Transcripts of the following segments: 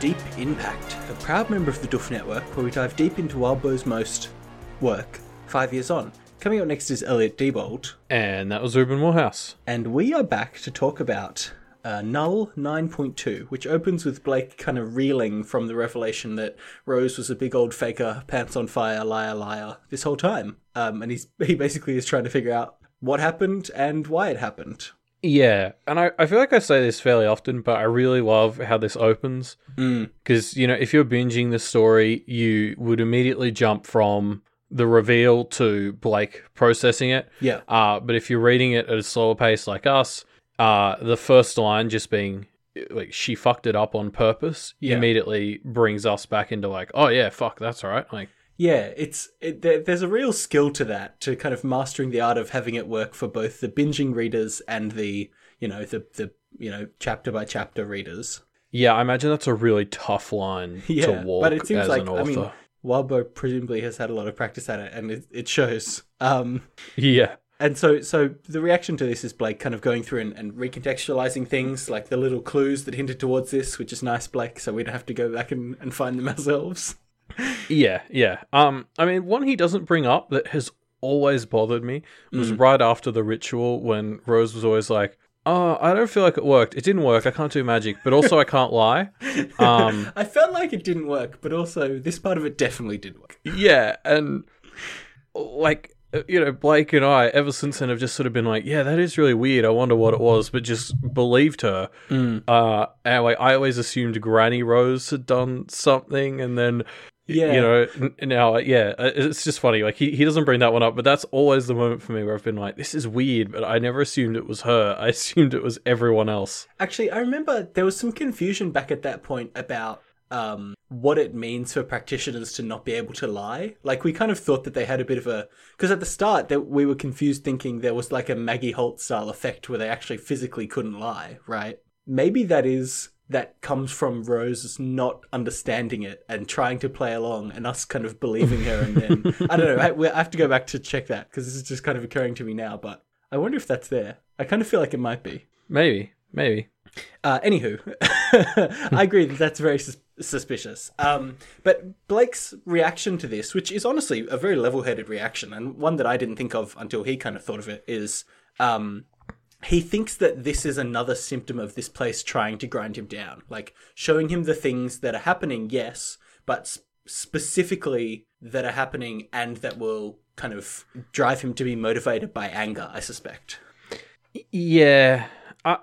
Deep in Pact, a proud member of the Duff Network where we dive deep into Wildbow's most work five years on. Coming up next is Elliot Diebold, And that was Ruben Morehouse. and we are back to talk about uh, Null 9.2, which opens with Blake kind of reeling from the revelation that Rose was a big old faker, pants on fire, liar, liar this whole time. Um, and he's he basically is trying to figure out what happened and why it happened. Yeah, and I, I feel like I say this fairly often, but I really love how this opens. Because, you know, if you're binging the story, you would immediately jump from the reveal to Blake processing it. Yeah. Uh, but if you're reading it at a slower pace like us, uh, the first line just being like she fucked it up on purpose Yeah. immediately brings us back into like, oh yeah, fuck, that's all right. Like, Yeah, it's it, there, there's a real skill to that to kind of mastering the art of having it work for both the binging readers and the you know the the you know chapter by chapter readers. yeah, I imagine that's a really tough line Yeah, to walk but it seems like I mean, Wildbow presumably has had a lot of practice at it, and it, it shows. Um, yeah. and so so the reaction to this is Blake kind of going through and, and recontextualizing things, like the little clues that hinted towards this, which is nice, Blake. So we don't have to go back and, and find them ourselves. Yeah, yeah. Um, I mean, one he doesn't bring up that has always bothered me was Mm. right after the ritual when Rose was always like, "Oh, I don't feel like it worked. It didn't work. I can't do magic, but also I can't lie." Um, I felt like it didn't work, but also this part of it definitely did work. yeah, and like uh, you know, Blake and I ever since then have just sort of been like, "Yeah, that is really weird. I wonder what it was," but just believed her. Uh, and like I always assumed Granny Rose had done something, and then. Yeah. you know now yeah uh, it's just funny like he, he doesn't bring that one up but that's always the moment for me where i've been like this is weird but i never assumed it was her i assumed it was everyone else Actually, I remember there was some confusion back at that point about um, what it means for practitioners to not be able to lie. Like, we kind of thought that they had a bit of a. Because at the start, that we were confused thinking there was like a Maggie Holt style effect where they actually physically couldn't lie, right? Maybe that is. That comes from Rose not understanding it and trying to play along, and us kind of believing her. And then I don't know. I, I have to go back to check that because this is just kind of occurring to me now. But I wonder if that's there. I kind of feel like it might be. maybe maybe Uh, anywho, I agree that that's very sus- suspicious. Um, but Blake's reaction to this, which is honestly a very level-headed reaction, and one that I didn't think of until he kind of thought of it, is um, he thinks that this is another symptom of this place trying to grind him down, like showing him the things that are happening, yes, but s- specifically that are happening and that will kind of drive him to be motivated by anger. I suspect. yeah i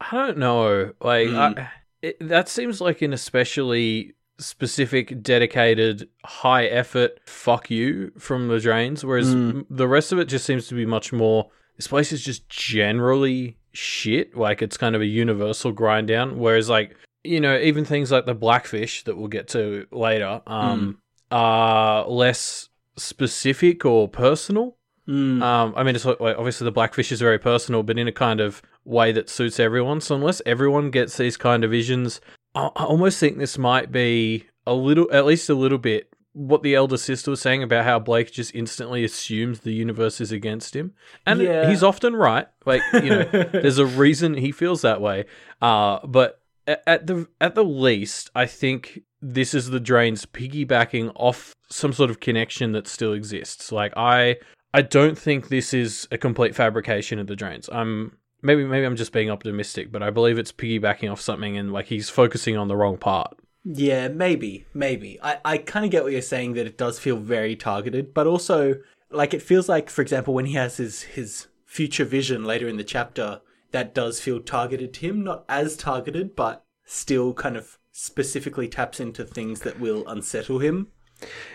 i don't know like I, mm. it, that seems like an especially specific dedicated high effort fuck you from the drains whereas mm. m- the rest of it just seems to be much more this place is just generally shit like it's kind of a universal grind down whereas like you know even things like the blackfish that we'll get to later um are less specific or personal Mm. um, I mean, it's like, obviously the blackfish is very personal, but in a kind of way that suits everyone. So unless everyone gets these kind of visions, I, I almost think this might be a little, at least a little bit, what the elder sister was saying about how Blake just instantly assumes the universe is against him, and Yeah. he's often right. Like you know, there's a reason he feels that way. Uh, but at the at the least, I think this is the drains piggybacking off some sort of connection that still exists. Like I I don't think this is a complete fabrication of the drains. I'm maybe maybe I'm just being optimistic, but I believe it's piggybacking off something and like he's focusing on the wrong part. Yeah, maybe, maybe. I, I kind of get what you're saying that it does feel very targeted, but also like it feels like, for example, when he has his his future vision later in the chapter, that does feel targeted to him. Not as targeted, but still kind of specifically taps into things that will unsettle him.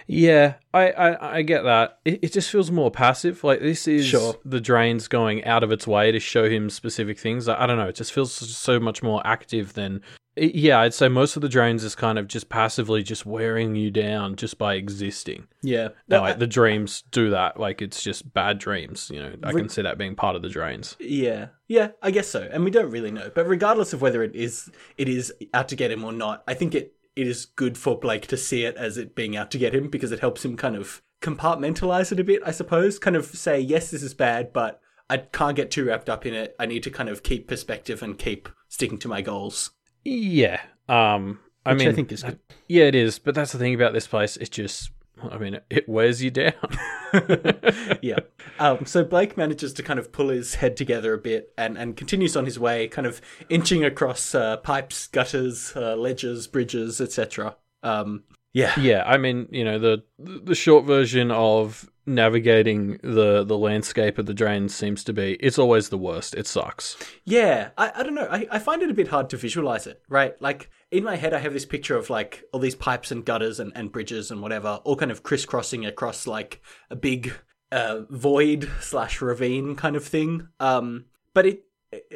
Yeah, I, I, I get that. It, it just feels more passive. Like this is Sure. the drains going out of its way to show him specific things. I, I don't know. It just feels so much more active than. Yeah, I'd say most of the drains is kind of just passively just wearing you down just by existing. Yeah. Now, like the dreams do that. Like it's just bad dreams. You know, I can see that being part of the drains. Yeah, yeah, I guess so. And we don't really know. But regardless of whether it is it is out to get him or not, I think it it is good for Blake to see it as it being out to get him because it helps him kind of compartmentalize it a bit, I suppose. Kind of say, yes, this is bad, but I can't get too wrapped up in it. I need to kind of keep perspective and keep sticking to my goals. Yeah. Um, I Which mean, I think is good. yeah, it is. But that's the thing about this place. It just, I mean, it wears you down. yeah. Um, so Blake manages to kind of pull his head together a bit and, and continues on his way, kind of inching across uh, pipes, gutters, uh, ledges, bridges, etc. Um, yeah. yeah, I mean, you know, the the short version of navigating the the landscape of the drains seems to be it's always the worst. It sucks. Yeah, I, I don't know. I, I find it a bit hard to visualize it, right? Like, in my head, I have this picture of like all these pipes and gutters and, and bridges and whatever, all kind of crisscrossing across like a big uh, void slash ravine kind of thing. Um, but it,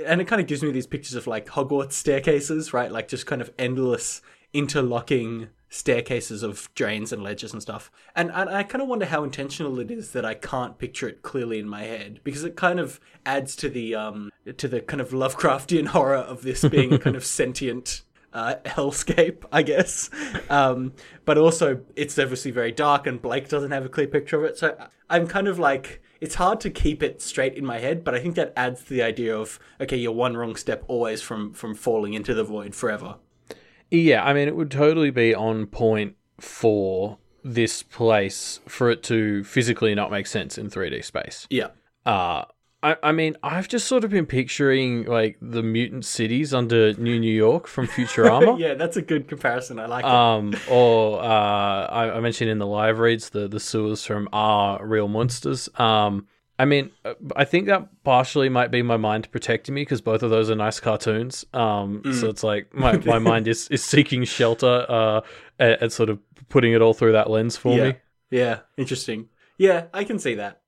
and it kind of gives me these pictures of like Hogwarts staircases, right? Like just kind of endless interlocking staircases of drains and ledges and stuff. And, and I kind of wonder how intentional it is that I can't picture it clearly in my head because it kind of adds to the um to the kind of Lovecraftian horror of this being a kind of sentient uh, hellscape, I guess. Um, but also, it's obviously very dark, and Blake doesn't have a clear picture of it. So I'm kind of like, it's hard to keep it straight in my head. But I think that adds to the idea of okay, you're one wrong step always from from falling into the void forever. Yeah, I mean, it would totally be on point for this place for it to physically not make sense in 3D space. Yeah. Uh, I, I mean, I've just sort of been picturing like the mutant cities under New New York from Futurama. yeah, that's a good comparison. I like it. Um, or uh, I, I mentioned in the live reads the the sewers from Aaahh!!! Real Monsters. Um, I mean, uh, I think that partially might be my mind protecting me because both of those are nice cartoons. Um, so it's like my, my mind is, is seeking shelter uh, and, and sort of putting it all through that lens for yeah. me. Yeah, interesting. Yeah, I can see that.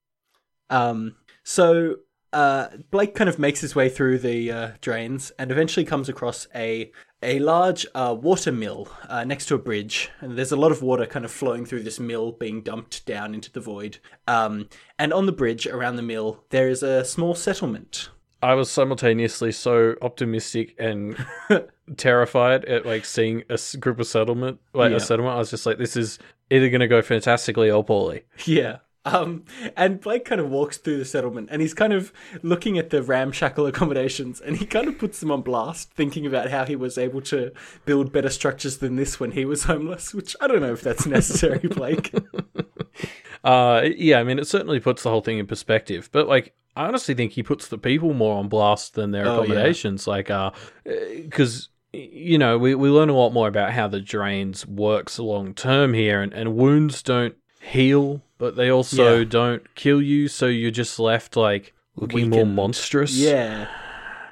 Um, so uh, Blake kind of makes his way through the uh, drains and eventually comes across a a large uh, water mill uh, next to a bridge, and there's a lot of water kind of flowing through this mill, being dumped down into the void. Um, and on the bridge around the mill, there is a small settlement. I was simultaneously so optimistic and terrified at like seeing a group of settlement, like Yeah. a settlement. I was just like, this is either going to go fantastically or poorly. Yeah. Um, and Blake kind of walks through the settlement and he's kind of looking at the ramshackle accommodations and he kind of puts them on blast, thinking about how he was able to build better structures than this when he was homeless, which I don't know if that's necessary, Blake. Uh, yeah, I mean, it certainly puts the whole thing in perspective. But like, I honestly think he puts the people more on blast than their Oh, yeah. accommodations. Like, uh, because you know, we we learn a lot more about how the drains works long term here, and and wounds don't heal, but they also Yeah. don't kill you, so you're just left like looking more monstrous. Yeah.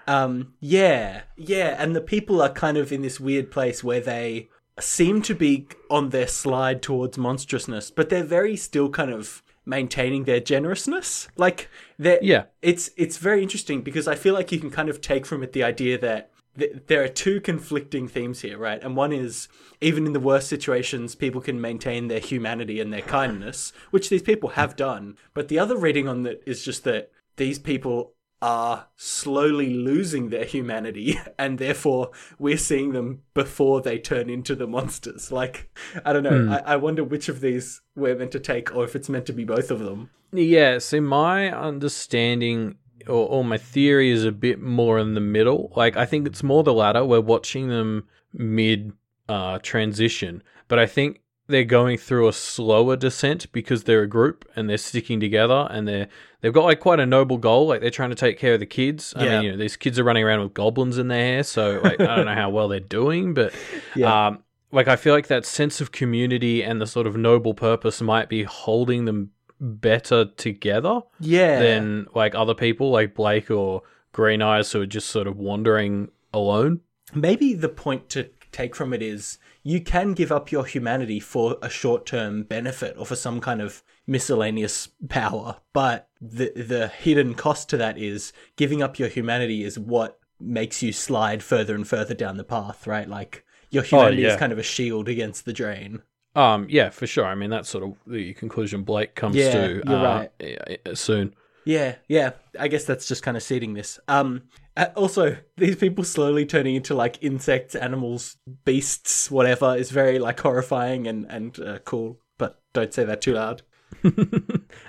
Um, yeah. Yeah. And the people are kind of in this weird place where they seem to be on their slide towards monstrousness, but they're very still kind of maintaining their generousness. Like Yeah. it's it's very interesting because I feel like you can kind of take from it the idea that th- there are two conflicting themes here, right? And one is even in the worst situations, people can maintain their humanity and their kindness, which these people have done. But the other reading on that is just that these people are slowly losing their humanity, and therefore we're seeing them before they turn into the monsters. Like, I don't know. Hmm. I, I wonder which of these we're meant to take, or if it's meant to be both of them. Yeah, so my understanding or, or my theory is a bit more in the middle. Like, I think it's more the latter. We're watching them mid uh, transition, but I think they're going through a slower descent because they're a group and they're sticking together and they're they've got like quite a noble goal. Like they're trying to take care of the kids. I Yeah. mean, you know, these kids are running around with goblins in their hair, so like I don't know how well they're doing, but Yeah. um, like I feel like that sense of community and the sort of noble purpose might be holding them better together Yeah. than like other people like Blake or Green Eyes who are just sort of wandering alone. maybe the point to take from it is you can give up your humanity for a short-term benefit or for some kind of miscellaneous power but the the hidden cost to that is giving up your humanity is what makes you slide further and further down the path right like your oh, humanity yeah. is kind of a shield against the drain Um, yeah, for sure. I mean, that's sort of the conclusion Blake comes Yeah, to uh, right. yeah, yeah, soon. Yeah, yeah. I guess that's just kind of seeding this. Um, uh, also, these people slowly turning into like insects, animals, beasts, whatever is very like horrifying and and uh, cool. But don't say that too loud.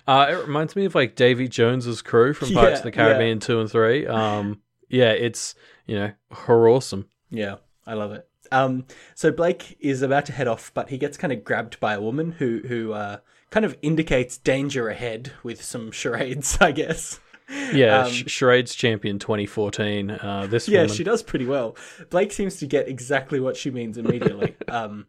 Uh, it reminds me of like Davy Jones's crew from Pirates Yeah, of the Caribbean two and three. Um, yeah, it's you know horror awesome. Yeah, I love it. Um, so Blake is about to head off, but he gets kind of grabbed by a woman who who uh, kind of indicates danger ahead with some charades, I guess. Yeah, Um, Charades Champion 2014. Uh, this Yeah, woman. she does pretty well. Blake seems to get exactly what she means immediately. um,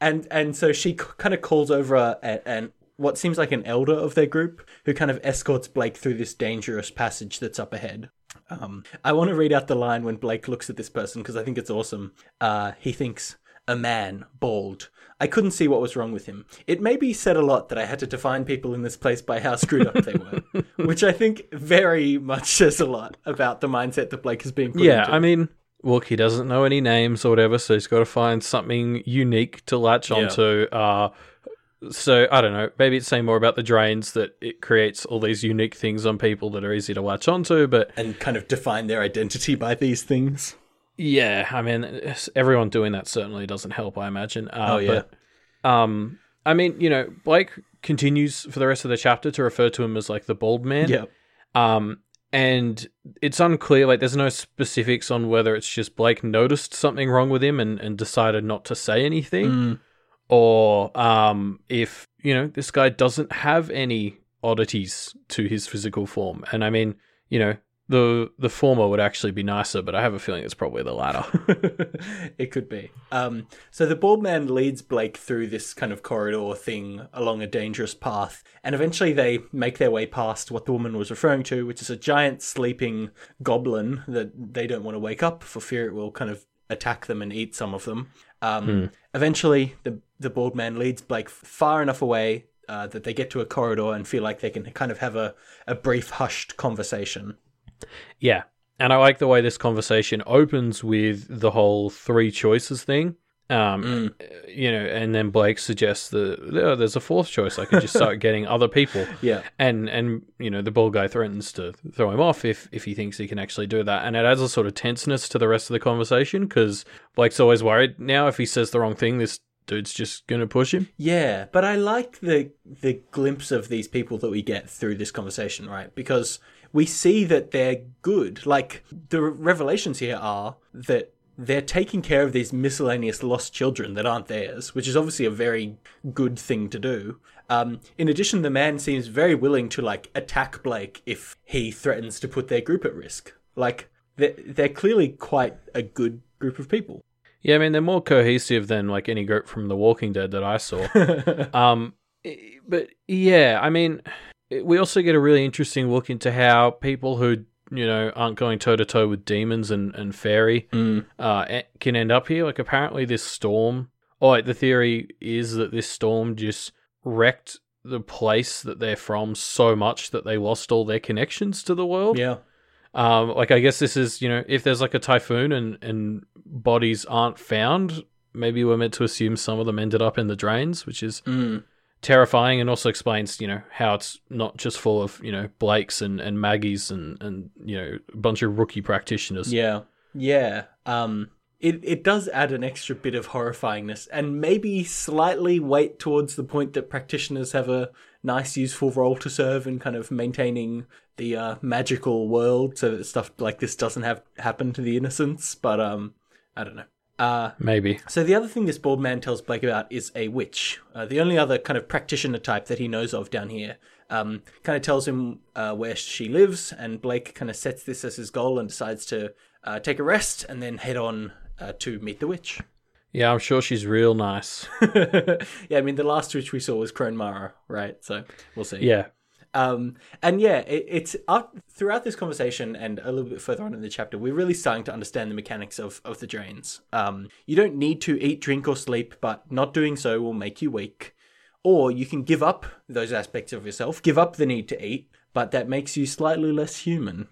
and and so she c- kind of calls over a, a, an what seems like an elder of their group who kind of escorts Blake through this dangerous passage that's up ahead. Um, I want to read out the line when Blake looks at this person because I think it's awesome. Uh, he thinks, a man, bald. I couldn't see what was wrong with him. It may be said a lot that I had to define people in this place by how screwed up they were, which I think very much says a lot about the mindset that Blake is being put Yeah, into. I mean, look, he doesn't know any names or whatever, so he's got to find something unique to latch Yeah. onto. Uh, so I don't know. Maybe it's saying more about the drains that it creates all these unique things on people that are easy to latch onto. But and kind of define their identity by these things. yeah, I mean, everyone doing that certainly doesn't help. I imagine. Uh, Oh, yeah. But, um, I mean, you know, Blake continues for the rest of the chapter to refer to him as like the bald man. Yeah. Um, and it's unclear, like, there's no specifics on whether it's just Blake noticed something wrong with him and, and decided not to say anything, Mm. Or um, if, you know, this guy doesn't have any oddities to his physical form. And I mean, you know, the the former would actually be nicer, but I have a feeling it's probably the latter. it could be. Um, so the bald man leads Blake through this kind of corridor thing along a dangerous path, and eventually they make their way past what the woman was referring to, which is a giant sleeping goblin that they don't want to wake up for fear it will kind of attack them and eat some of them. Um, Eventually, the the bald man leads Blake far enough away uh, that they get to a corridor and feel like they can kind of have a, a brief hushed conversation. Yeah. And I like the way this conversation opens with the whole three choices thing. Um, you know, and then Blake suggests that oh, there's a fourth choice. I could just start getting other people. Yeah. And and you know, the bald guy threatens to throw him off if if he thinks he can actually do that. And it adds a sort of tenseness to the rest of the conversation because Blake's always worried now if he says the wrong thing, this dude's just gonna push him. Yeah, but I like the the glimpse of these people that we get through this conversation, right? Because we see that they're good. Like the revelations here are that they're taking care of these miscellaneous lost children that aren't theirs, which is obviously a very good thing to do. Um, in addition, the man seems very willing to like attack Blake if he threatens to put their group at risk. Like they're, they're clearly quite a good group of people. Yeah, I mean they're more cohesive than like any group from The Walking Dead that I saw. um, but yeah, I mean, we also get a really interesting look into how people who you know aren't going toe to toe with demons and and fairy uh, e- can end up here. Like apparently this storm. Oh, like, the theory is that this storm just wrecked the place that they're from so much that they lost all their connections to the world. Yeah. Um, like I guess this is you know if there's like a typhoon and and bodies aren't found, maybe we're meant to assume some of them ended up in the drains, which is Mm. Terrifying and also explains you know how it's not just full of you know Blakes and and Maggies and and you know a bunch of rookie practitioners. Yeah, yeah. Um, it it does add an extra bit of horrifyingness, and maybe slightly weight towards the point that practitioners have a nice, useful role to serve in kind of maintaining the uh, magical world, so that stuff like this doesn't have happen to the innocents. But um, I don't know. Uh, Maybe. so the other thing this bald man tells Blake about is a witch. Uh, the only other kind of practitioner type that he knows of down here. Um, kind of tells him uh, where she lives, and Blake kind of sets this as his goal and decides to uh, take a rest and then head on uh, to meet the witch. Yeah, I'm sure she's real nice. yeah, I mean the last witch we saw was Crone Mara, right? So we'll see. Yeah. Um, and yeah, it, it's up throughout this conversation and a little bit further on in the chapter, we're really starting to understand the mechanics of, of the drains. Um, you don't need to eat, drink, or sleep, but not doing so will make you weak. Or you can give up those aspects of yourself, give up the need to eat, but that makes you slightly less human.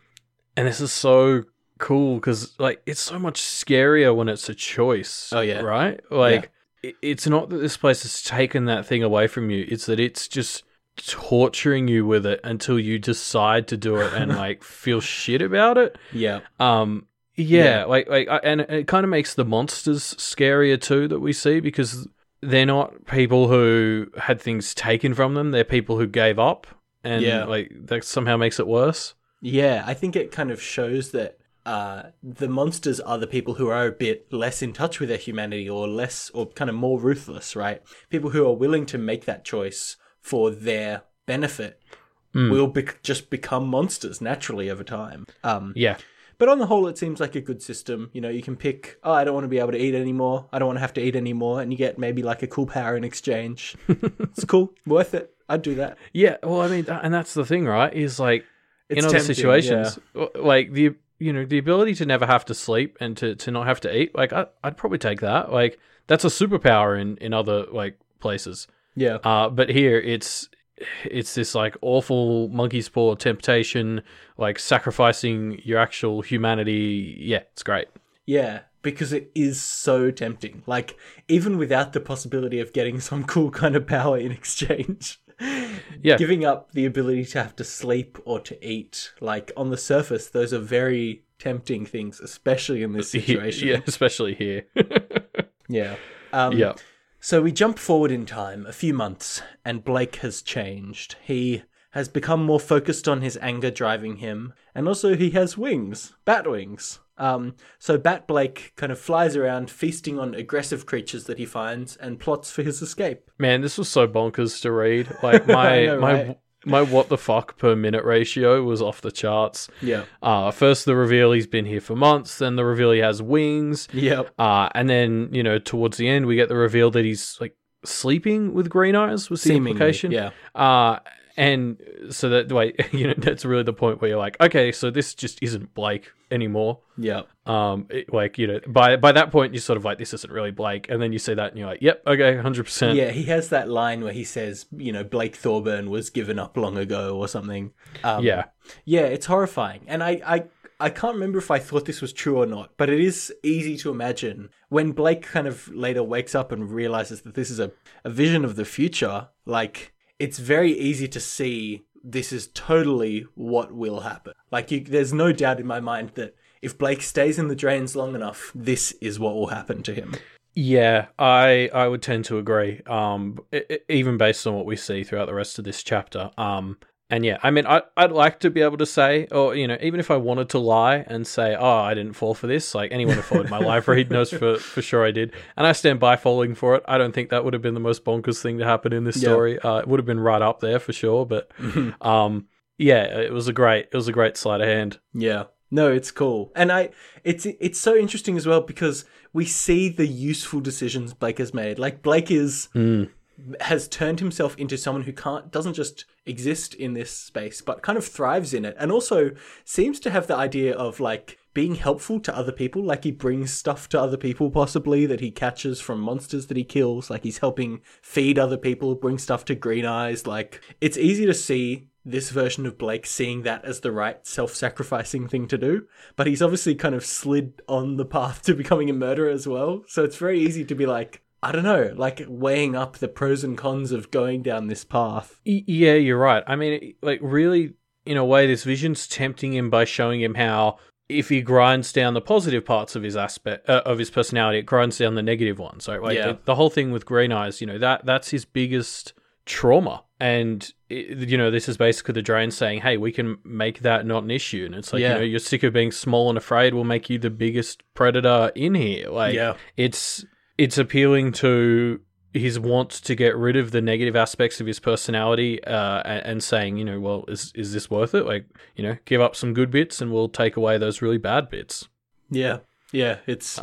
And this is so cool because like it's so much scarier when it's a choice. Oh, yeah. right. Like it it's not that this place has taken that thing away from you; it's that it's just torturing you with it until you decide to do it and like feel shit about it. Yeah. Um, yeah, Yeah. like like, and it kind of makes the monsters scarier too that we see because they're not people who had things taken from them; they're people who gave up, and Yeah. like that somehow makes it worse. Yeah, I think it kind of shows that uh, the monsters are the people who are a bit less in touch with their humanity or less or kind of more ruthless, right? People who are willing to make that choice for their benefit will be- just become monsters naturally over time. Um, Yeah. but on the whole, it seems like a good system. You know, you can pick, oh, I don't want to be able to eat anymore. I don't want to have to eat anymore. And you get maybe like a cool power in exchange. it's cool. Worth it. I'd do that. Yeah, well, I mean, and that's the thing, right? Is like It's in other tempting, situations, w- like the you know the ability to never have to sleep and to, to not have to eat. Like I, I'd probably take that. Like that's a superpower in in other like places. Yeah. Uh, but here it's it's this like awful monkey's paw temptation, like sacrificing your actual humanity. Yeah, it's great. Yeah. Because it is so tempting. Like, even without the possibility of getting some cool kind of power in exchange. Yeah. Giving up the ability to have to sleep or to eat, like on the surface, those are very tempting things, especially in this situation. Yeah, especially here. Yeah. Um, yeah. So we jump forward in time a few months, and Blake has changed. He has become more focused on his anger driving him, and also he has wings, bat wings. Um, so Bat Blake kind of flies around, feasting on aggressive creatures that he finds, and plots for his escape. Man, this was so bonkers to read. Like my know, my right? My what the fuck per minute ratio was off the charts. Yeah. Uh first the reveal he's been here for months, then the reveal he has wings, Yep. uh and then, you know, towards the end we get the reveal that he's like sleeping with green eyes was the Seemingly. implication. Yeah. Uh and so that way, you know, that's really the point where you're like, okay, so this just isn't Blake anymore. Yep. Um, it- like you know, by by that point, you're sort of like, this isn't really Blake, and then you see that, and you're like, yep, okay, hundred percent. Yeah, he has that line where he says, you know, Blake Thorburn was given up long ago or something. Um, yeah, Yeah, it's horrifying. And I, I, I can't remember if I thought this was true or not, but it is easy to imagine when Blake kind of later wakes up and realizes that this is a, a vision of the future, like, it's very easy to see this is totally what will happen. Like, you, there's no doubt in my mind that if Blake stays in the drains long enough, this is what will happen to him. Yeah, I I would tend to agree. Um, e- e- even based on what we see throughout the rest of this chapter. Um, and yeah, I mean, I I'd like to be able to say, or you know, even if I wanted to lie and say, oh, I didn't fall for this. Like anyone who followed my live read knows for for sure I did, and I stand by falling for it. I don't think that would have been the most bonkers thing to happen in this Yeah. story. Uh, it would have been right up there for sure. But um, yeah, it was a great it was a great sleight of hand. Yeah. No, it's cool. And I it's it's so interesting as well because we see the useful decisions Blake has made. Like Blake is has turned himself into someone who can't doesn't just exist in this space but kind of thrives in it and also seems to have the idea of like being helpful to other people. Like he brings stuff to other people possibly that he catches from monsters that he kills. Like he's helping feed other people bring stuff to green eyes. Like it's easy to see this version of Blake seeing that as the right self-sacrificing thing to do but he's obviously kind of slid on the path to becoming a murderer as well. So it's very easy to be like I don't know, like weighing up the pros and cons of going down this path. Yeah, you're right. I mean, like really, in a way, this vision's tempting him by showing him how if he grinds down the positive parts of his aspect uh, of his personality, it grinds down the negative ones. Right? Like Yeah. the, the whole thing with Green Eyes, you know that that's his biggest trauma. And it, you know, this is basically the drain saying, "Hey, we can make that not an issue." And it's like, Yeah. you know, you're sick of being small and afraid. We'll make you the biggest predator in here. Like, Yeah. it's it's appealing to his want to get rid of the negative aspects of his personality uh, and, and saying, you know, well, is is this worth it? Like, you know, give up some good bits and we'll take away those really bad bits. Yeah, yeah, it's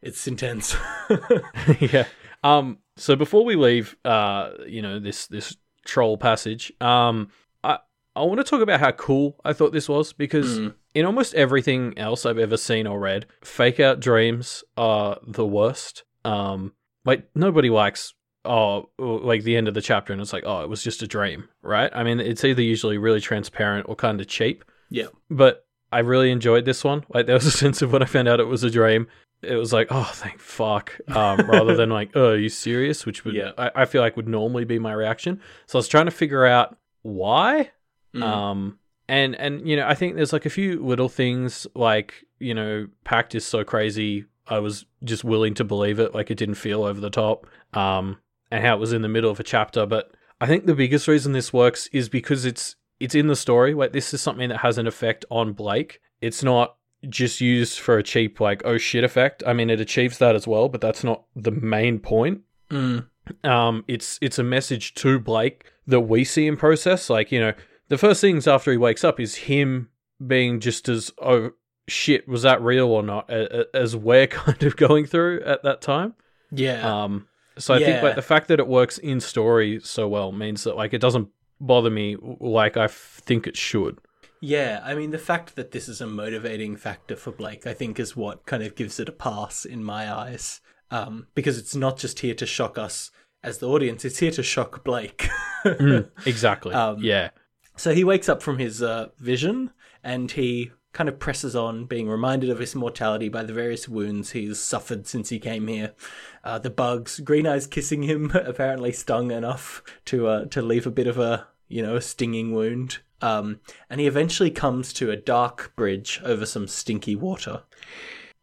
it's intense. yeah. Um. So before we leave, uh, you know, this this troll passage, um, I I want to talk about how cool I thought this was because Mm. in almost everything else I've ever seen or read, fake out dreams are the worst. Um, like nobody likes oh like the end of the chapter and it's like oh it was just a dream, right? I mean, it's either usually really transparent or kind of cheap. Yeah. But I really enjoyed this one. Like there was a sense of when I found out it was a dream, it was like, oh, thank fuck, um, rather than like, oh, are you serious? Which would Yeah. I, I feel like would normally be my reaction. So I was trying to figure out why. Mm. Um, and and you know, I think there's like a few little things like you know, Pact is so crazy. I was just willing to believe it, like it didn't feel over the top. Um, and how it was in the middle of a chapter, but I think the biggest reason this works is because it's it's in the story. Like this is something that has an effect on Blake. It's not just used for a cheap like oh shit effect. I mean, it achieves that as well, but that's not the main point. Mm. Um, it's it's a message to Blake that we see in process. Like you know, the first things after he wakes up is him being just as oh shit was that real or not as we're kind of going through at that time. Yeah. Um, so I think like the fact that it works in story so well means that like it doesn't bother me like I f- think it should. Yeah, I mean, the fact that this is a motivating factor for Blake, I think, is what kind of gives it a pass in my eyes. Um, because it's not just here to shock us as the audience, it's here to shock Blake. Exactly. Um, yeah. So he wakes up from his uh, vision and he kind of presses on, being reminded of his mortality by the various wounds he's suffered since he came here. Uh, the bugs, Green Eyes kissing him, apparently stung enough to uh, to leave a bit of a you know a stinging wound. Um, and he eventually comes to a dark bridge over some stinky water.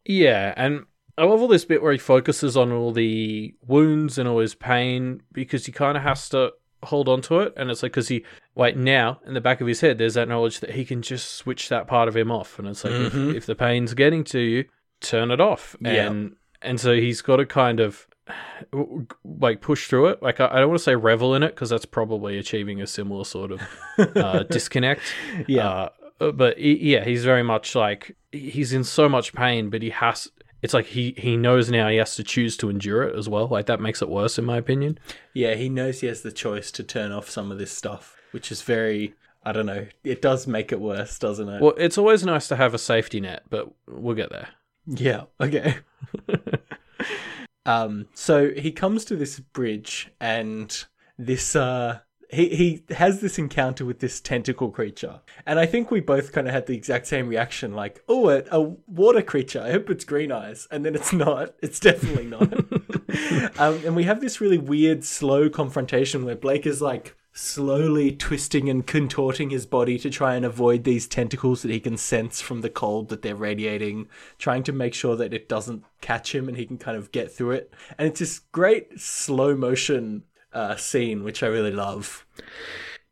Yeah, and I love all this bit where he focuses on all the wounds and all his pain because he kind of has to hold on to it. And it's like, because he, wait, now in the back of his head, there's that knowledge that he can just switch that part of him off. And it's like, Mhm. if, if the pain's getting to you, turn it off. Yeah. And, and so he's got to kind of like push through it. Like, I, I don't want to say revel in it because that's probably achieving a similar sort of uh, disconnect. Yeah. Uh, but he, yeah, he's very much like he's in so much pain, but he has. It's like he he knows now he has to choose to endure it as well. Like that makes it worse, in my opinion. Yeah, he knows he has the choice to turn off some of this stuff, which is very. I don't know. It does make it worse, doesn't it? Well, it's always nice to have a safety net, but we'll get there. Yeah, okay. um so he comes to this bridge and this uh he he has this encounter with this tentacle creature. And I think we both kind of had the exact same reaction like, "Oh, a, a water creature. I hope it's green eyes." And then it's not. It's definitely not. um, and we have this really weird slow confrontation where Blake is like slowly twisting and contorting his body to try and avoid these tentacles that he can sense from the cold that they're radiating, trying to make sure that it doesn't catch him and he can kind of get through it. And it's this great slow motion uh, scene, which I really love.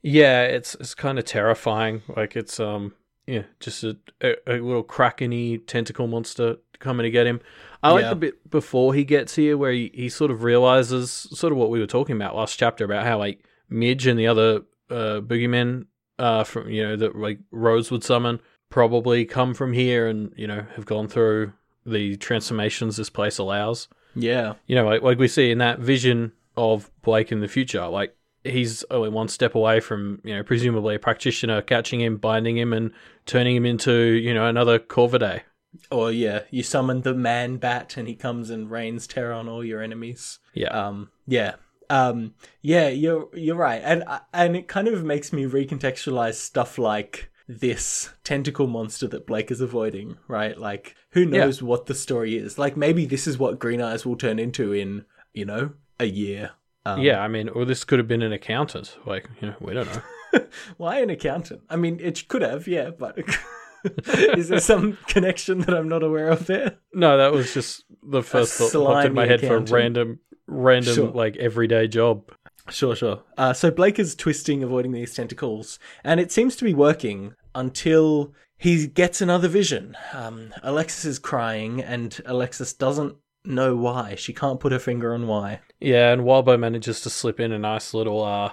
Yeah, it's it's kind of terrifying. Like it's um yeah, just a, a, a little krakeny tentacle monster coming to get him. I like Yeah. the bit before he gets here where he, he sort of realizes sort of what we were talking about last chapter about how like Midge and the other uh boogeymen uh from you know that like Rose would summon probably come from here and you know have gone through the transformations this place allows Yeah. you know, like, like we see in that vision of Blake in the future, like he's only one step away from, you know, presumably a practitioner catching him, binding him, and turning him into, you know, another Corvidae. Or yeah, you summon the man bat and he comes and rains terror on all your enemies. Yeah. Um, yeah. Um, yeah, you're you're right, and and it kind of makes me recontextualize stuff like this tentacle monster that Blake is avoiding, right? Like, who knows what the story is? Like, maybe this is what Green Eyes will turn into in you know a year. Um, yeah, I mean, or this could have been an accountant. Like, you know, we don't know. Why an accountant? I mean, it could have, yeah, but is there some connection that I'm not aware of there? no, that was just the first thought that popped in my head for a random, random, Sure. like, everyday job. Sure, sure. Uh, so Blake is twisting, avoiding these tentacles, and it seems to be working until he gets another vision. Um, Alexis is crying, and Alexis doesn't know why. She can't put her finger on why. Yeah, and Wildbow manages to slip in a nice little uh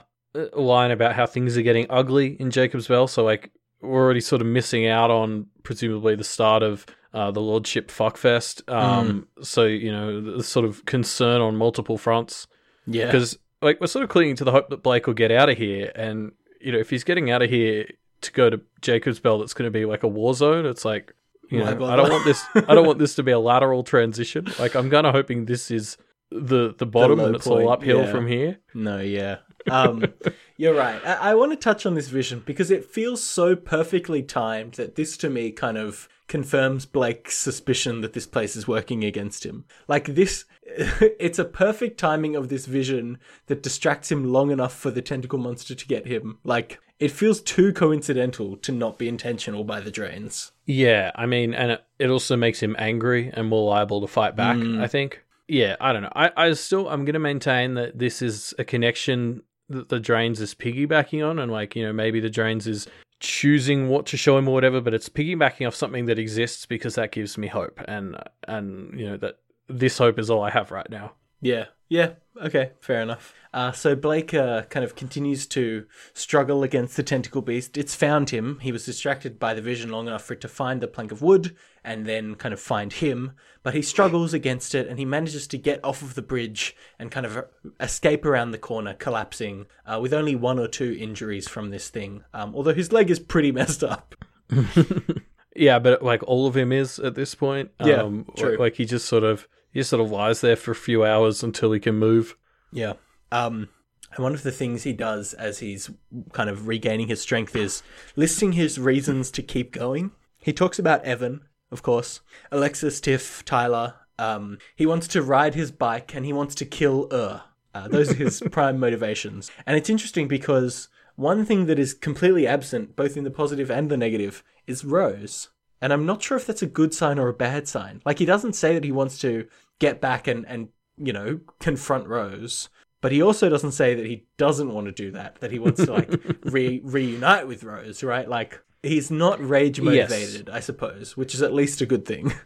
line about how things are getting ugly in Jacob's Bell. So like we're already sort of missing out on presumably the start of uh, the Lordship Fuckfest. Um, so you know the sort of concern on multiple fronts Yeah. because like we're sort of clinging to the hope that Blake will get out of here, and you know if he's getting out of here to go to Jacob's Bell, that's going to be like a war zone. It's like. You know. I don't want this. I don't want this to be a lateral transition. Like I'm kind of hoping this is the the bottom low and it's point, all uphill yeah. from here. No, yeah. Um, you're right. I, I want to touch on this vision because it feels so perfectly timed that this to me kind of confirms Blake's suspicion that this place is working against him. Like this, it's a perfect timing of this vision that distracts him long enough for the tentacle monster to get him. Like it feels too coincidental to not be intentional by the drains. Yeah, I mean, and it, it also makes him angry and more liable to fight back. Mm. I think. Yeah, I don't know. I, I still I'm gonna maintain that this is a connection that the drains is piggybacking on, and like you know maybe the drains is choosing what to show him or whatever, but it's piggybacking off something that exists because that gives me hope, and and you know that this hope is all I have right now. Yeah, yeah, okay, fair enough. Uh, so Blake uh, kind of continues to struggle against the tentacle beast. It's found him. He was distracted by the vision long enough for it to find the plank of wood and then kind of find him. But he struggles against it and he manages to get off of the bridge and kind of escape around the corner, collapsing uh, with only one or two injuries from this thing. Um, although his leg is pretty messed up. yeah, but like all of him is at this point. Yeah, um, true. Like he just sort of he sort of lies there for a few hours until he can move. Yeah. Um, and one of the things he does as he's kind of regaining his strength is listing his reasons to keep going. He talks about Evan, of course, Alexis, Tiff, Tyler. Um, he wants to ride his bike and he wants to kill Ur. Uh, those are his prime motivations. And it's interesting because one thing that is completely absent, both in the positive and the negative, is Rose. And I'm not sure if that's a good sign or a bad sign. Like, he doesn't say that he wants to get back and, and you know, confront Rose. But he also doesn't say that he doesn't want to do that, that he wants to like re- reunite with Rose, right? Like he's not rage motivated, I suppose, which is at least a good thing.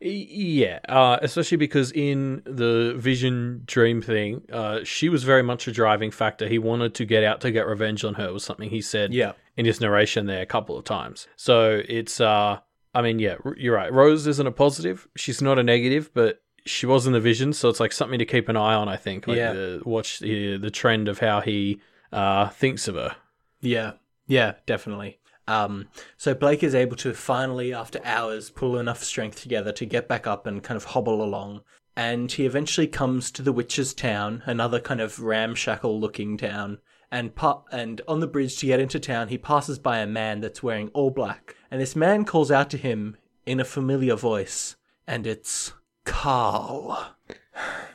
Yeah, uh, especially because in the Vision Dream thing, uh, she was very much a driving factor. He wanted to get out to get revenge on her, was something he said Yeah. in his narration there a couple of times. So it's, uh, I mean, yeah, you're right. Rose isn't a positive. She's not a negative, but she was in the Vision, so it's like something to keep an eye on. I think, like Yeah. the, watch the the trend of how he uh, thinks of her. Yeah, yeah, definitely. Um, so Blake is able to finally, after hours, pull enough strength together to get back up and kind of hobble along. And he eventually comes to the witch's town, another kind of ramshackle-looking town. And pa- and on the bridge to get into town, he passes by a man that's wearing all black. And this man calls out to him in a familiar voice, and it's Carl.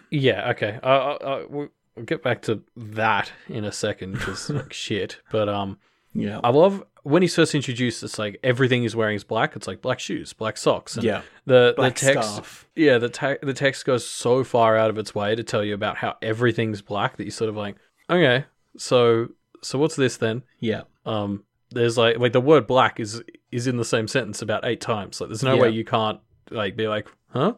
Yeah, okay. Uh, uh, we'll we'll get back to that in a second because like, shit. But um, Yeah. I love when he's first introduced. It's like everything he's wearing is black. It's like black shoes, black socks. And Yeah. The Black the text. scarf. Yeah. The te- the text goes so far out of its way to tell you about how everything's black that you sort of like, okay, so so what's this then? Yeah. Um, there's like like the word black is is in the same sentence about eight times. Like there's no Yeah. way you can't like be like, huh?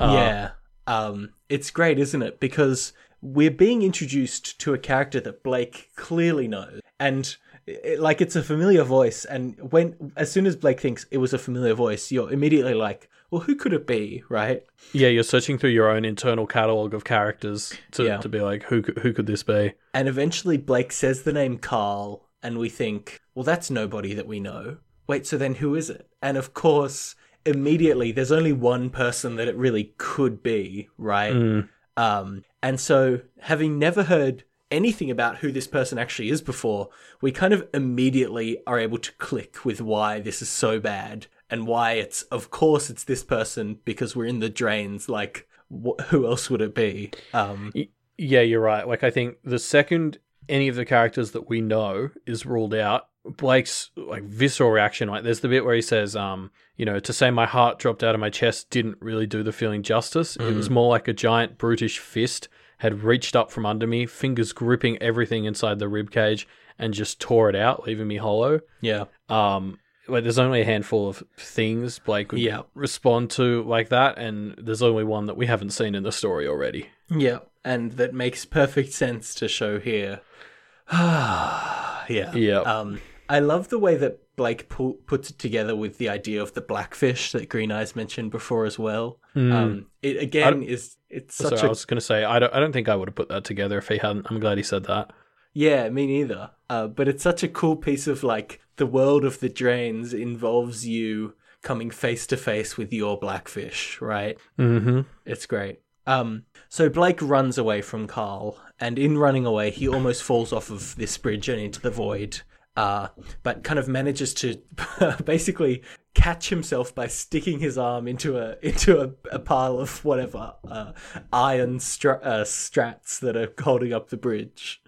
Uh, yeah. Um, it's great, isn't it? Because we're being introduced to a character that Blake clearly knows, and it, like it's a familiar voice. And when as soon as Blake thinks it was a familiar voice, you're immediately like, "Well, who could it be?" Right? Yeah, you're searching through your own internal catalog of characters to, Yeah. to be like, who could- who could this be? And eventually, Blake says the name Carl, and we think, "Well, that's nobody that we know." Wait, so then who is it? And of course, immediately, there's only one person that it really could be, right? Um, and so, having never heard anything about who this person actually is before, we kind of immediately are able to click with why this is so bad and why it's, of course, it's this person because we're in the drains. Like, wh- who else would it be? Um, Yeah, you're right. Like, I think the second any of the characters that we know is ruled out, Blake's like visceral reaction, like there's the bit where he says, um, you know, to say my heart dropped out of my chest didn't really do the feeling justice. It was more like a giant brutish fist had reached up from under me, fingers gripping everything inside the rib cage and just tore it out, leaving me hollow. yeah. um like there's only a handful of things Blake would Yeah. respond to like that, and there's only one that we haven't seen in the story already. Yeah, and that makes perfect sense to show here. yeah. Yeah. Um, I love the way that Blake pu- puts it together with the idea of the blackfish that Green Eyes mentioned before as well. Um, it again is it's So such I a was gonna say I don't I don't think I would have put that together if he hadn't. I'm glad he said that. Yeah, me neither. Uh, but it's such a cool piece of like the world of the drains involves you coming face to face with your blackfish, right? Mm-hmm. It's great. Um, so Blake runs away from Carl, and in running away, he almost falls off of this bridge and into the void. Uh, but kind of manages to basically catch himself by sticking his arm into a into a, a pile of whatever uh, iron stra- uh, strats that are holding up the bridge.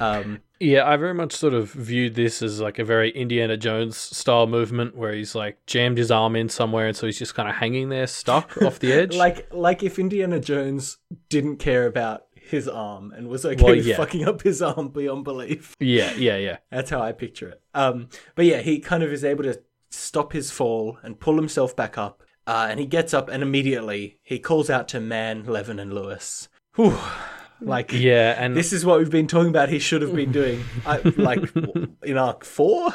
Um, Yeah, I very much sort of viewed this as like a very Indiana Jones style movement where he's like jammed his arm in somewhere and so he's just kind of hanging there stuck off the edge. like like if Indiana Jones didn't care about his arm and was okay Well, with yeah. fucking up his arm beyond belief. Yeah, yeah, yeah. That's how I picture it. Um, but yeah, he kind of is able to stop his fall and pull himself back up. Uh, and he gets up and immediately he calls out to Mann, Levin, and Lewis. Whew. Like, Yeah, and this is what we've been talking about. He should have been doing, I, like, in arc four.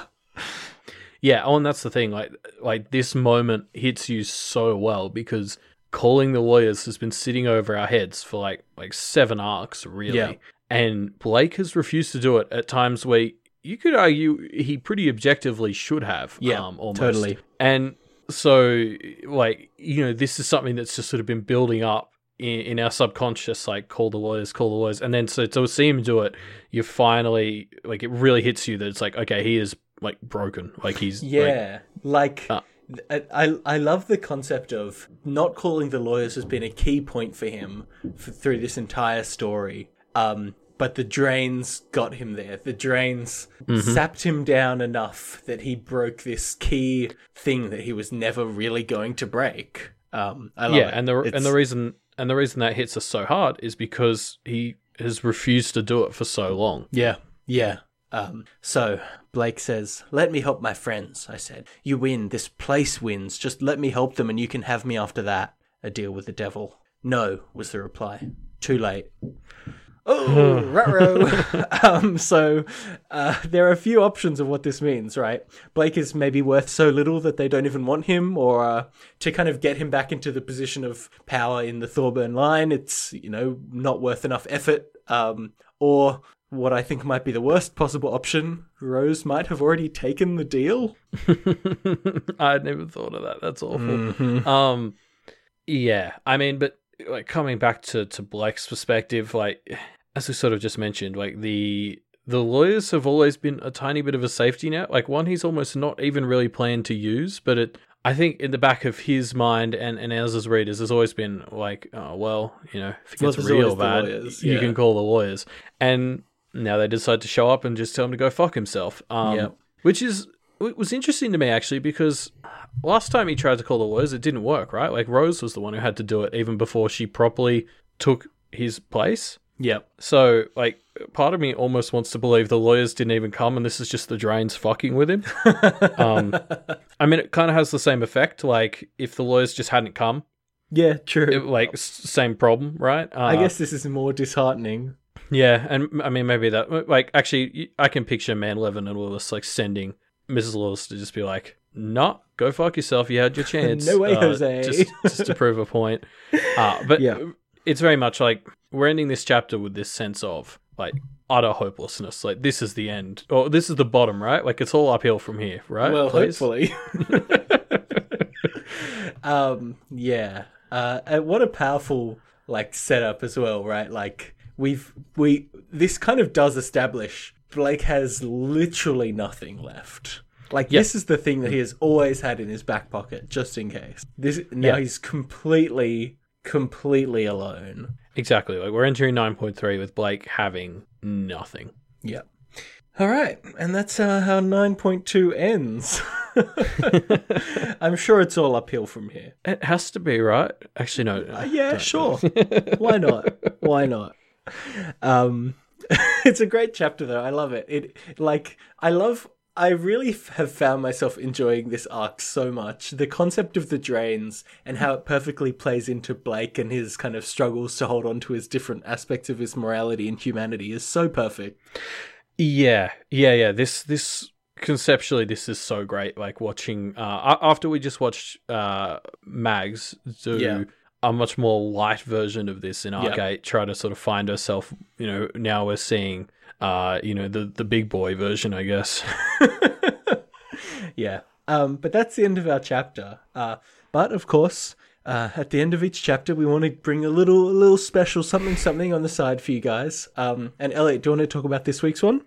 Yeah, oh, and that's the thing. Like, like this moment hits you so well because calling the lawyers has been sitting over our heads for like like seven arcs, really. Yeah. And Blake has refused to do it at times where you could argue he pretty objectively should have. Yeah, um, almost. totally. And so, like, you know, this is something that's just sort of been building up in, in our subconscious, like, call the lawyers, call the lawyers. And then, so to see him do it, you finally, like, it really hits you that it's like, okay, he is, like, broken. Like, he's, like, Yeah, like, Uh. I, I love the concept of not calling the lawyers has been a key point for him for, through this entire story. Um, but the drains got him there. The drains Mm-hmm. sapped him down enough that he broke this key thing that he was never really going to break. Um, I love yeah, it. and the It's- and the reason and the reason that hits us so hard is because he has refused to do it for so long. Yeah, yeah. Um, so Blake says, "Let me help my friends." I said, "You win. This place wins. Just let me help them, and you can have me after that." A deal with the devil. No, was the reply. Too late. Oh, um, so uh, there are a few options of what this means, right? Blake is maybe worth so little that they don't even want him, or uh, to kind of get him back into the position of power in the Thorburn line, it's you know not worth enough effort. Um, or what I think might be the worst possible option, Rose might have already taken the deal. I'd never thought of that. That's awful. Um, yeah, I mean, but like coming back to to Blake's perspective, like as we sort of just mentioned, like the the lawyers have always been a tiny bit of a safety net. Like one, he's almost not even really planned to use, but it. I think in the back of his mind and, and ours as readers has always been like, oh well, you know, if it gets there's real bad, lawyers, you can call the lawyers. And now they decide to show up and just tell him to go fuck himself. Um, Yep. which is it was interesting to me actually because last time he tried to call the lawyers, it didn't work, right? Like Rose was the one who had to do it even before she properly took his place. Yep. So, like, part of me almost wants to believe the lawyers didn't even come, and this is just the drains fucking with him. um, I mean, it kind of has the same effect. Like, if the lawyers just hadn't come, Yeah, true. it, like, s- same problem, right? Uh, I guess this is more disheartening. Yeah, and I mean, maybe that, like, actually, I can picture Mann Levin and Lewis, like, sending Mrs. Lewis to just be like, nah, go fuck yourself. You had your chance. No way, uh, Jose." Just, just to prove a point. Uh, but Yeah. it's very much like we're ending this chapter with this sense of, like, utter hopelessness. Like, this is the end. Or this is the bottom, right? Like, it's all uphill from here, right? well, Please? hopefully. um, yeah. Uh, and what a powerful like setup as well, right? Like we've we this kind of does establish Blake has literally nothing left. Like Yeah. this is the thing that he has always had in his back pocket, just in case. This now Yeah. he's completely, completely alone. Exactly. Like, we're entering 9.3 with Blake having nothing. Yep. All right, and that's uh, how nine point two ends. I'm sure it's all uphill from here. It has to be, right? Actually, no. Uh, yeah, sure. Why not? Why not? Um, it's a great chapter though. I love it. It like I love. I really have found myself enjoying this arc so much. The concept of the drains and how it perfectly plays into Blake and his kind of struggles to hold on to his different aspects of his morality and humanity is so perfect. Yeah, yeah, yeah. This this conceptually, this is so great. Like watching uh, after we just watched uh, Mags do Yeah. A much more light version of this in Yeah. Arc Eight, try to sort of find herself. You know, now we're seeing, uh, you know, the the big boy version, I guess. yeah. Um, but that's the end of our chapter. Uh, but of course, uh, at the end of each chapter, we want to bring a little, a little special something, something on the side for you guys. Um, and Elliot, do you want to talk about this week's one?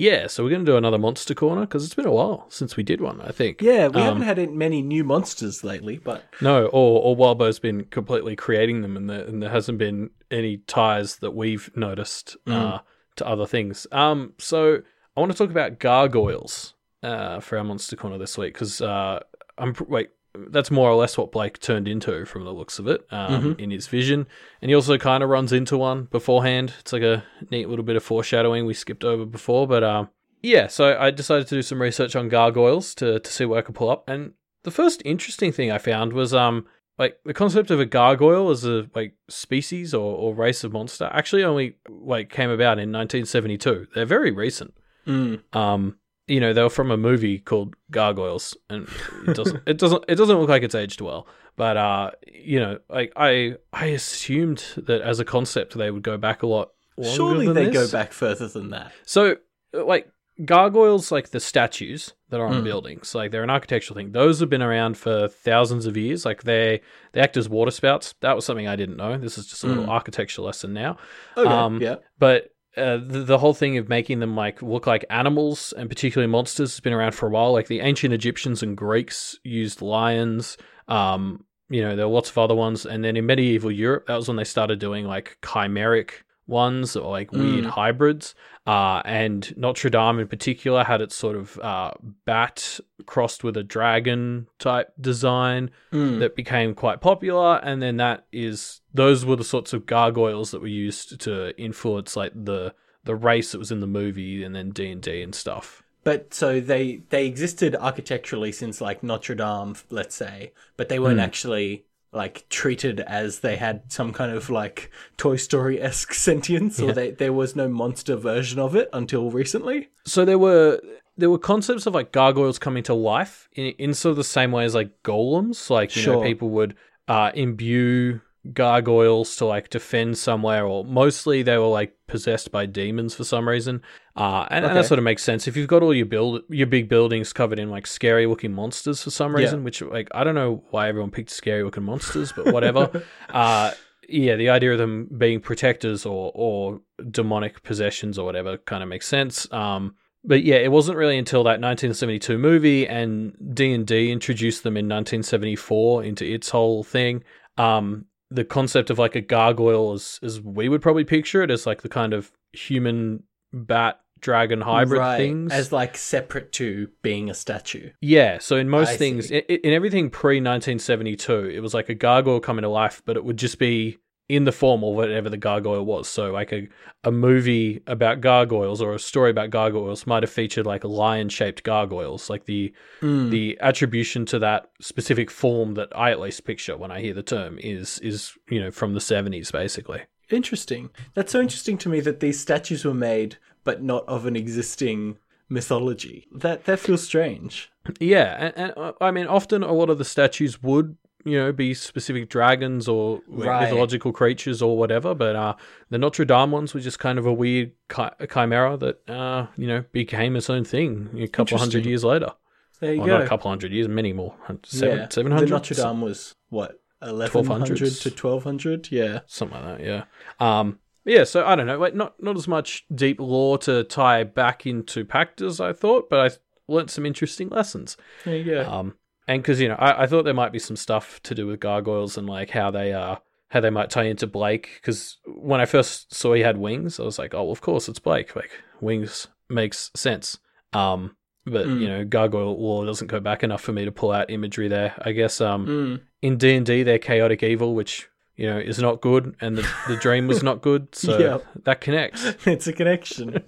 Yeah, so we're gonna do another monster corner because it's been a while since we did one. I think. Yeah, we Um, haven't had many new monsters lately, but No, or or Wildbow's been completely creating them, and there, and there hasn't been any ties that we've noticed uh, to other things. Um, so I want to talk about gargoyles uh, for our monster corner this week because uh, I'm wait that's more or less what Blake turned into from the looks of it um, in his vision. And he also kind of runs into one beforehand. It's like a neat little bit of foreshadowing we skipped over before. But um, yeah, so I decided to do some research on gargoyles to, to see what I could pull up. And the first interesting thing I found was um, like the concept of a gargoyle as a like species or, or race of monster actually only like came about in 1972. They're very recent. Mm. Um, you know, they were from a movie called Gargoyles, and it doesn't it doesn't it doesn't look like it's aged well. But uh, you know, like I I assumed that as a concept they would go back a lot. longer Surely than they this. go back further than that. So, like gargoyles, like the statues that are on Mm. buildings, like they're an architectural thing. Those have been around for thousands of years. Like they they act as water spouts. That was something I didn't know. This is just a little Mm. architecture lesson now. Okay, Um, yeah. But uh, the, the whole thing of making them like look like animals and particularly monsters has been around for a while. Like the ancient Egyptians and Greeks used lions. Um, you know, there were lots of other ones, and then in medieval Europe, that was when they started doing like chimeric ones or like weird Mm. hybrids. Uh, and Notre Dame in particular had its sort of uh, bat crossed with a dragon type design Mm. that became quite popular and then that is those were the sorts of gargoyles that were used to influence like the the race that was in the movie and then D&D and stuff. But so they they existed architecturally since like Notre Dame, let's say, but they weren't Hmm. actually like treated as they had some kind of like Toy Story esque sentience, or Yeah. they there was no monster version of it until recently. So there were there were concepts of like gargoyles coming to life in, in sort of the same way as like golems like you know people would uh imbue gargoyles to like defend somewhere or mostly they were like possessed by demons for some reason. Uh and, and that sort of makes sense. If you've got all your build your big buildings covered in like scary looking monsters for some Yeah. reason which like i don't know why everyone picked scary looking monsters but whatever. Uh yeah the idea of them being protectors or or demonic possessions or whatever kind of makes sense. Um but yeah, it wasn't really until that 1972 movie and D&D introduced them in 1974 into its whole thing. Um, the concept of like a gargoyle as as we would probably picture it as like the kind of human bat dragon hybrid right, things. as like separate to being a statue. yeah, so in most I things, in, in everything pre 1972, it was like a gargoyle coming to life, but it would just be in the form of whatever the gargoyle was. So like a, a movie about gargoyles or a story about gargoyles might have featured like lion shaped gargoyles, like the Mm. the attribution to that specific form that I at least picture when I hear the term is is you know from the 70s basically. Interesting. That's so interesting to me that these statues were made, but not of an existing mythology. That that feels strange. Yeah, and, and uh, I mean, often a lot of the statues would, you know, be specific dragons or Right. mythological creatures or whatever. But uh, the Notre Dame ones were just kind of a weird chi- chimera that, uh, you know, became its own thing a couple hundred years later. There you Well, go. not a couple hundred years, many more. Seven, yeah. 700? The Notre Dame was what eleven hundred 1200s. to twelve hundred. Yeah. something like that. Yeah. Um. Yeah. So I don't know. Like not not as much deep lore to tie back into Pact as I thought, but I learnt some interesting lessons. There you go. Um, and because you know, I, I thought there might be some stuff to do with gargoyles and like how they uh how they might tie into Blake. Because when I first saw he had wings, I was like, oh, well, of course it's Blake. Like wings makes sense. Um, but Mm. you know, gargoyle lore doesn't go back enough for me to pull out imagery there. I guess um Mm. in D and D they're chaotic evil, which you know is not good, and the the dream was not good, so Yeah. that connects. it's a connection.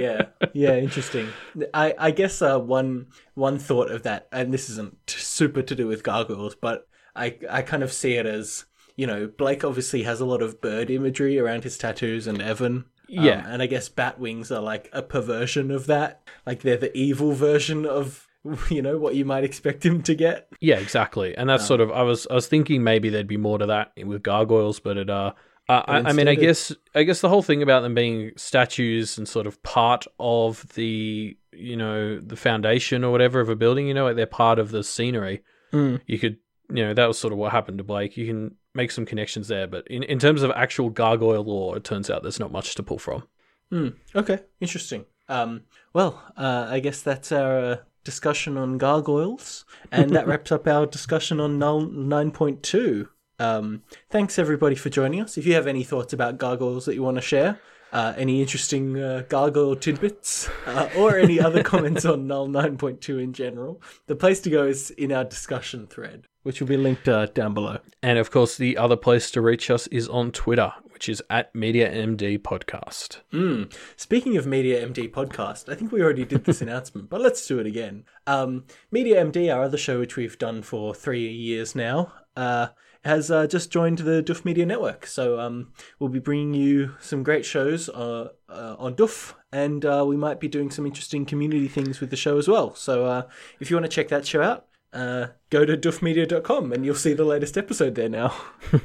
yeah, yeah, interesting. I I guess uh, one one thought of that, and this isn't super to do with gargoyles, but I I kind of see it as you know Blake obviously has a lot of bird imagery around his tattoos, and Evan. um, Yeah. and I guess bat wings are like a perversion of that. Like they're the evil version of you know what you might expect him to get. Yeah, exactly. And that's Um, sort of I was I was thinking maybe there'd be more to that with gargoyles, but it uh uh, I, I mean, I guess I guess the whole thing about them being statues and sort of part of the you know the foundation or whatever of a building, you know, like they're part of the scenery. Mm. You could, you know, that was sort of what happened to Blake. You can make some connections there, but in in terms of actual gargoyle lore, it turns out there's not much to pull from. Hmm. Okay, interesting. Um, well, uh, I guess that's our uh, discussion on gargoyles, and that wraps up our discussion on null nine point two. Um, thanks everybody for joining us. If you have any thoughts about gargoyles that you want to share, uh, any interesting uh, gargoyle tidbits, uh, or any other comments on Null 9.2 in general, the place to go is in our discussion thread, which will be linked uh, down below. And of course, the other place to reach us is on Twitter, which is at MediaMD Podcast. Mm. Speaking of Media MD podcast, I think we already did this announcement, but let's do it again. Um, Media MD, our other show, which we've done for three years now, uh, has uh, just joined the Doof Media Network. So um, we'll be bringing you some great shows uh, uh, on Doof, and uh, we might be doing some interesting community things with the show as well. So uh, if you want to check that show out, uh, go to doofmedia.com and you'll see the latest episode there now.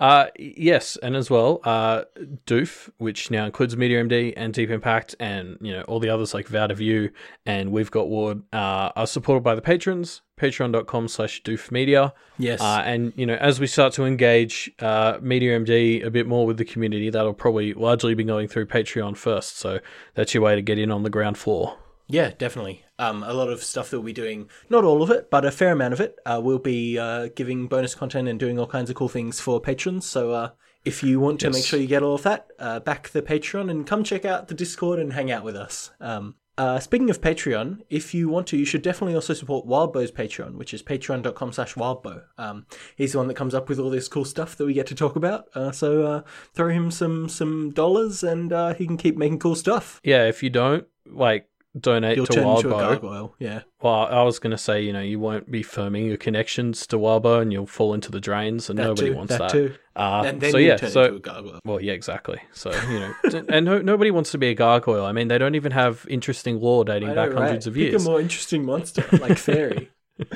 Uh, yes, and as well, uh, Doof, which now includes MediaMD and Deep in Pact, and you know all the others like Vow to View and We've Got Ward, uh, are supported by the patrons. Patreon.com slash doofmedia. Yes. Uh, and you know, as we start to engage uh, Media MD a bit more with the community, that'll probably largely be going through Patreon first. So that's your way to get in on the ground floor. Yeah, definitely. Um, a lot of stuff that we'll be doing, not all of it, but a fair amount of it. Uh, we'll be uh, giving bonus content and doing all kinds of cool things for patrons. So uh, if you want to Yes. make sure you get all of that, uh, back the Patreon and come check out the Discord and hang out with us. Um, uh, speaking of Patreon, if you want to, you should definitely also support Wildbow's Patreon, which is patreon.com slash wildbow. Um, he's the one that comes up with all this cool stuff that we get to talk about. Uh, so uh, throw him some, some dollars and uh, he can keep making cool stuff. Yeah, if you don't like donate You'll to a gargoyle. Yeah. well, I was going to say, you know, you won't be firming your connections to Wildbow, and you'll fall into the drains, and That nobody too, wants that that. too. Uh, And then so you yeah, turn so into a gargoyle. Well, yeah, exactly. So you know, and no, nobody wants to be a gargoyle. I mean, they don't even have interesting lore dating I back right? hundreds of years. Pick years. a more interesting monster, like fairy.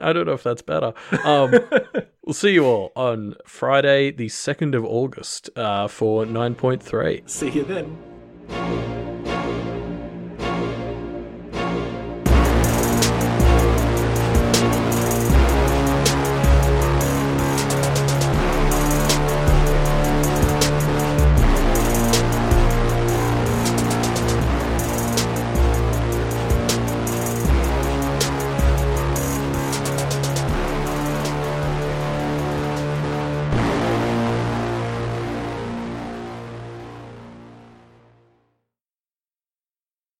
I don't know if that's better. Um, we'll see you all on Friday, the second of August, uh, for nine point three. See you then.